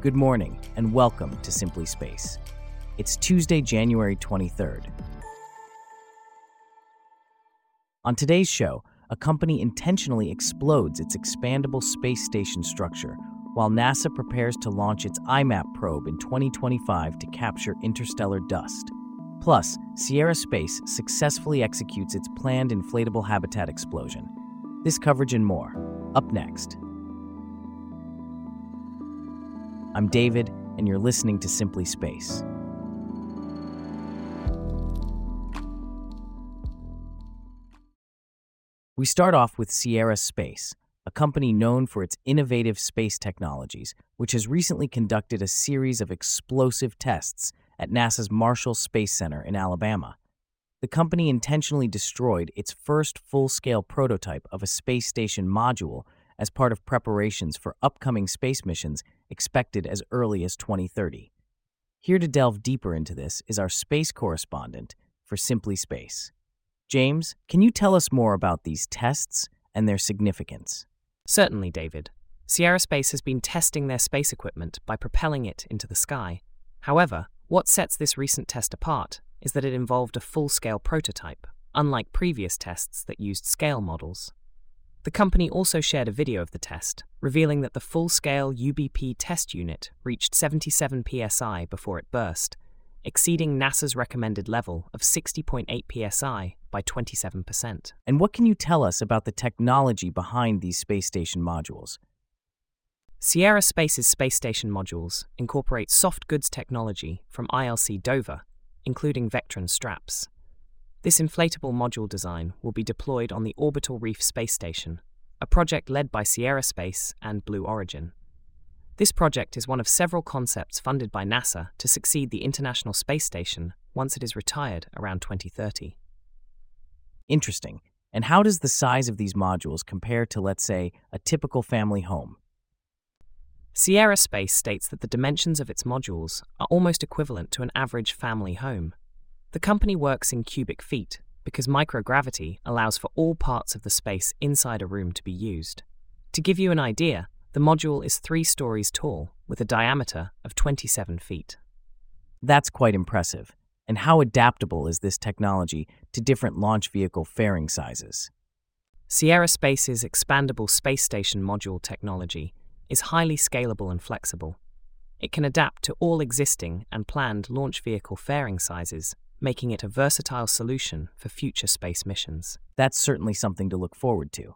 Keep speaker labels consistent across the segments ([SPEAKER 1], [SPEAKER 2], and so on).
[SPEAKER 1] Good morning, and welcome to Simply Space. It's Tuesday, January 23rd. On today's show, a company intentionally explodes its expandable space station structure while NASA prepares to launch its IMAP probe in 2025 to capture interstellar dust. Plus, Sierra Space successfully executes its planned inflatable habitat explosion. This coverage and more, up next. I'm David, and you're listening to Simply Space. We start off with Sierra Space, a company known for its innovative space technologies, which has recently conducted a series of explosive tests at NASA's Marshall Space Center in Alabama. The company intentionally destroyed its first full scale prototype of a space station module as part of preparations for upcoming space missions expected as early as 2030. Here to delve deeper into this is our space correspondent for Simply Space. James, can you tell us more about these tests and their significance?
[SPEAKER 2] Certainly, David. Sierra Space has been testing their space equipment by propelling it into the sky. However, what sets this recent test apart is that it involved a full scale prototype, unlike previous tests that used scale models. The company also shared a video of the test, revealing that the full scale UBP test unit reached 77 psi before it burst, exceeding NASA's recommended level of 60.8 psi by 27%.
[SPEAKER 1] And what can you tell us about the technology behind these space station modules?
[SPEAKER 2] Sierra Space's space station modules incorporate soft goods technology from ILC Dover, including Vectran straps. This inflatable module design will be deployed on the Orbital Reef Space Station, a project led by Sierra Space and Blue Origin. This project is one of several concepts funded by NASA to succeed the International Space Station once it is retired around 2030.
[SPEAKER 1] Interesting. And how does the size of these modules compare to, let's say, a typical family home?
[SPEAKER 2] Sierra Space states that the dimensions of its modules are almost equivalent to an average family home. The company works in cubic feet because microgravity allows for all parts of the space inside a room to be used. To give you an idea, the module is three stories tall with a diameter of 27 feet.
[SPEAKER 1] That's quite impressive. And how adaptable is this technology to different launch vehicle fairing sizes?
[SPEAKER 2] Sierra Space's expandable space station module technology is highly scalable and flexible. It can adapt to all existing and planned launch vehicle fairing sizes making it a versatile solution for future space missions.
[SPEAKER 1] That's certainly something to look forward to.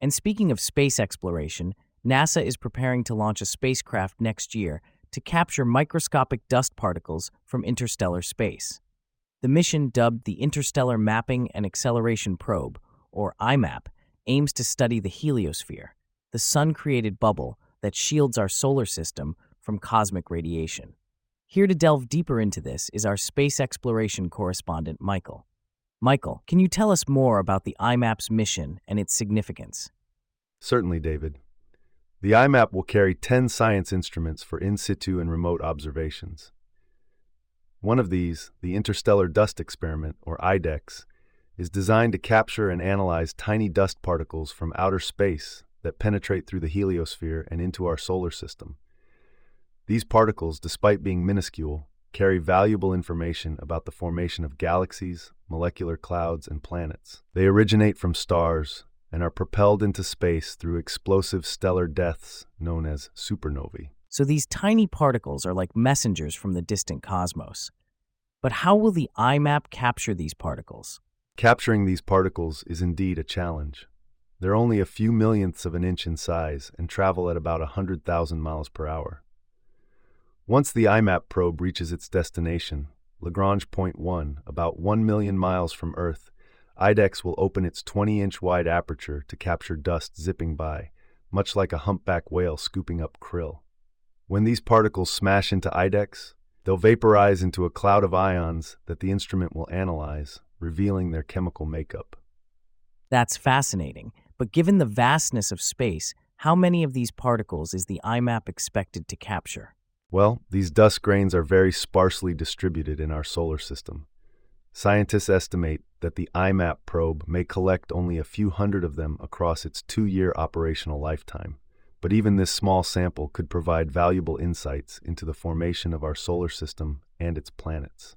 [SPEAKER 1] And speaking of space exploration, NASA is preparing to launch a spacecraft next year to capture microscopic dust particles from interstellar space. The mission, dubbed the Interstellar Mapping and Acceleration Probe, or IMAP, aims to study the heliosphere, the sun created bubble that shields our solar system from cosmic radiation. Here to delve deeper into this is our space exploration correspondent, Michael. Michael, can you tell us more about the IMAP's mission and its significance?
[SPEAKER 3] Certainly, David. The IMAP will carry 10 science instruments for in situ and remote observations. One of these, the Interstellar Dust Experiment, or IDEX, is designed to capture and analyze tiny dust particles from outer space that penetrate through the heliosphere and into our solar system. These particles, despite being minuscule, carry valuable information about the formation of galaxies, molecular clouds, and planets. They originate from stars and are propelled into space through explosive stellar deaths known as supernovae.
[SPEAKER 1] So these tiny particles are like messengers from the distant cosmos. But how will the IMAP capture these particles?
[SPEAKER 3] Capturing these particles is indeed a challenge. They're only a few millionths of an inch in size and travel at about 100,000 miles per hour. Once the IMAP probe reaches its destination, Lagrange Point 1, about 1 million miles from Earth, IDEX will open its 20 inch wide aperture to capture dust zipping by, much like a humpback whale scooping up krill. When these particles smash into IDEX, they'll vaporize into a cloud of ions that the instrument will analyze, revealing their chemical makeup.
[SPEAKER 1] That's fascinating. But given the vastness of space, how many of these particles is the IMAP expected to capture?
[SPEAKER 3] Well, these dust grains are very sparsely distributed in our solar system. Scientists estimate that the IMAP probe may collect only a few hundred of them across its two year operational lifetime, but even this small sample could provide valuable insights into the formation of our solar system and its planets.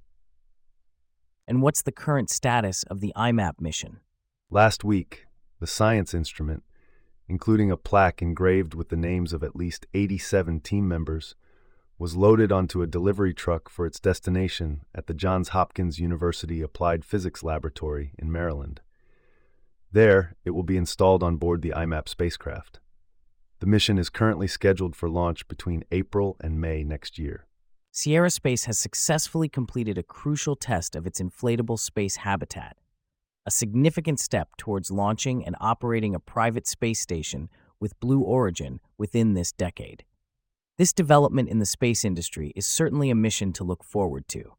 [SPEAKER 1] And what's the current status of the IMAP mission?
[SPEAKER 3] Last week, the science instrument, including a plaque engraved with the names of at least 87 team members, was loaded onto a delivery truck for its destination at the Johns Hopkins University Applied Physics Laboratory in Maryland. There, it will be installed on board the IMAP spacecraft. The mission is currently scheduled for launch between April and May next year.
[SPEAKER 1] Sierra Space has successfully completed a crucial test of its inflatable space habitat, a significant step towards launching and operating a private space station with Blue Origin within this decade. This development in the space industry is certainly a mission to look forward to.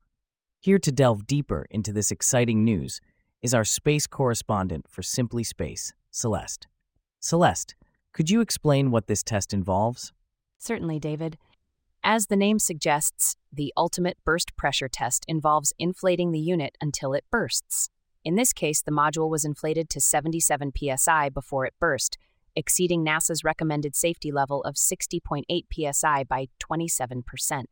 [SPEAKER 1] Here to delve deeper into this exciting news is our space correspondent for Simply Space, Celeste. Celeste, could you explain what this test involves?
[SPEAKER 4] Certainly, David. As the name suggests, the ultimate burst pressure test involves inflating the unit until it bursts. In this case, the module was inflated to 77 psi before it burst, exceeding NASA's recommended safety level of 60.8 psi by 27%.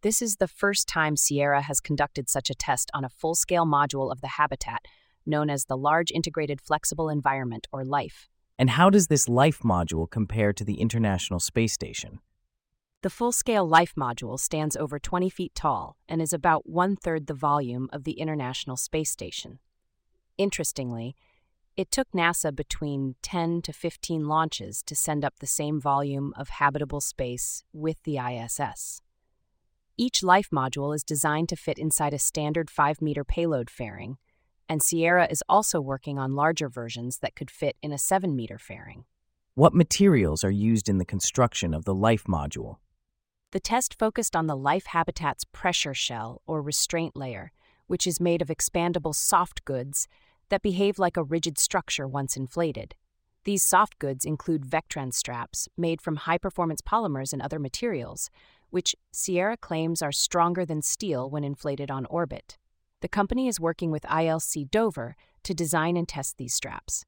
[SPEAKER 4] This is the first time Sierra has conducted such a test on a full scale module of the habitat, known as the Large Integrated Flexible Environment, or LIFE.
[SPEAKER 1] And how does this LIFE module compare to the International Space Station?
[SPEAKER 4] The full scale LIFE module stands over 20 feet tall and is about one third the volume of the International Space Station. Interestingly, it took NASA between 10 to 15 launches to send up the same volume of habitable space with the ISS. Each LIFE module is designed to fit inside a standard 5 meter payload fairing, and Sierra is also working on larger versions that could fit in a 7 meter fairing.
[SPEAKER 1] What materials are used in the construction of the LIFE module?
[SPEAKER 4] The test focused on the life habitat's pressure shell or restraint layer, which is made of expandable soft goods that behave like a rigid structure once inflated. These soft goods include Vectran straps made from high performance polymers and other materials, which Sierra claims are stronger than steel when inflated on orbit. The company is working with ILC Dover to design and test these straps.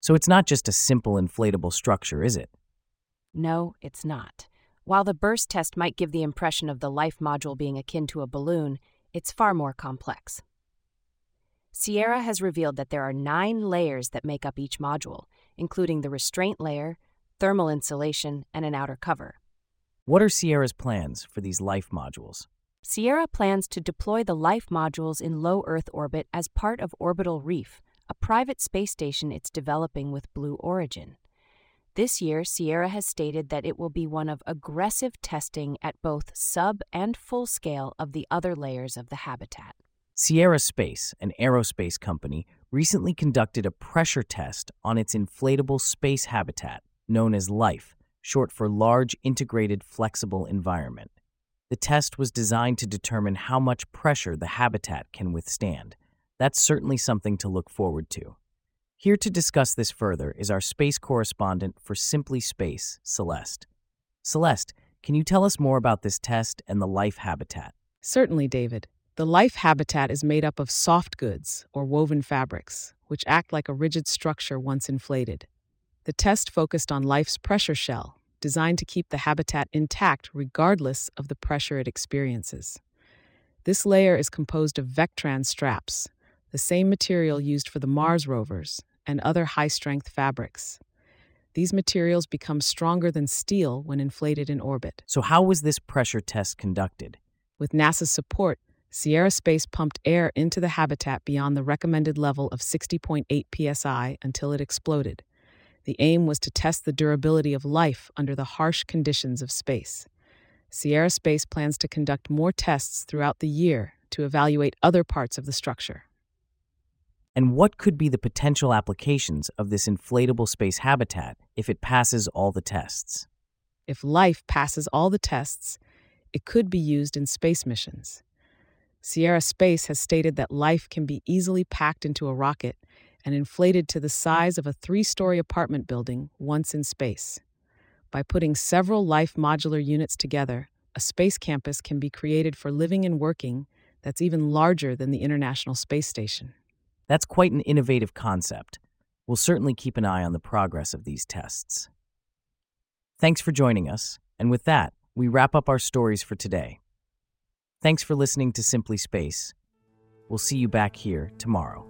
[SPEAKER 1] So it's not just a simple inflatable structure, is it?
[SPEAKER 4] No, it's not. While the burst test might give the impression of the life module being akin to a balloon, it's far more complex. Sierra has revealed that there are nine layers that make up each module, including the restraint layer, thermal insulation, and an outer cover.
[SPEAKER 1] What are Sierra's plans for these life modules?
[SPEAKER 4] Sierra plans to deploy the LIFE modules in low Earth orbit as part of Orbital Reef, a private space station it's developing with Blue Origin. This year, Sierra has stated that it will be one of aggressive testing at both sub and full scale of the other layers of the habitat.
[SPEAKER 1] Sierra Space, an aerospace company, recently conducted a pressure test on its inflatable space habitat, known as LIFE, short for Large Integrated Flexible Environment. The test was designed to determine how much pressure the habitat can withstand. That's certainly something to look forward to. Here to discuss this further is our space correspondent for Simply Space, Celeste. Celeste, can you tell us more about this test and the life habitat?
[SPEAKER 5] Certainly, David. The life habitat is made up of soft goods, or woven fabrics, which act like a rigid structure once inflated. The test focused on life's pressure shell, designed to keep the habitat intact regardless of the pressure it experiences. This layer is composed of Vectran straps, the same material used for the Mars rovers and other high strength fabrics. These materials become stronger than steel when inflated in orbit.
[SPEAKER 1] So, how was this pressure test conducted?
[SPEAKER 5] With NASA's support, Sierra Space pumped air into the habitat beyond the recommended level of 60.8 psi until it exploded. The aim was to test the durability of life under the harsh conditions of space. Sierra Space plans to conduct more tests throughout the year to evaluate other parts of the structure.
[SPEAKER 1] And what could be the potential applications of this inflatable space habitat if it passes all the tests?
[SPEAKER 5] If life passes all the tests, it could be used in space missions. Sierra Space has stated that life can be easily packed into a rocket and inflated to the size of a three story apartment building once in space. By putting several life modular units together, a space campus can be created for living and working that's even larger than the International Space Station.
[SPEAKER 1] That's quite an innovative concept. We'll certainly keep an eye on the progress of these tests. Thanks for joining us, and with that, we wrap up our stories for today. Thanks for listening to Simply Space. We'll see you back here tomorrow.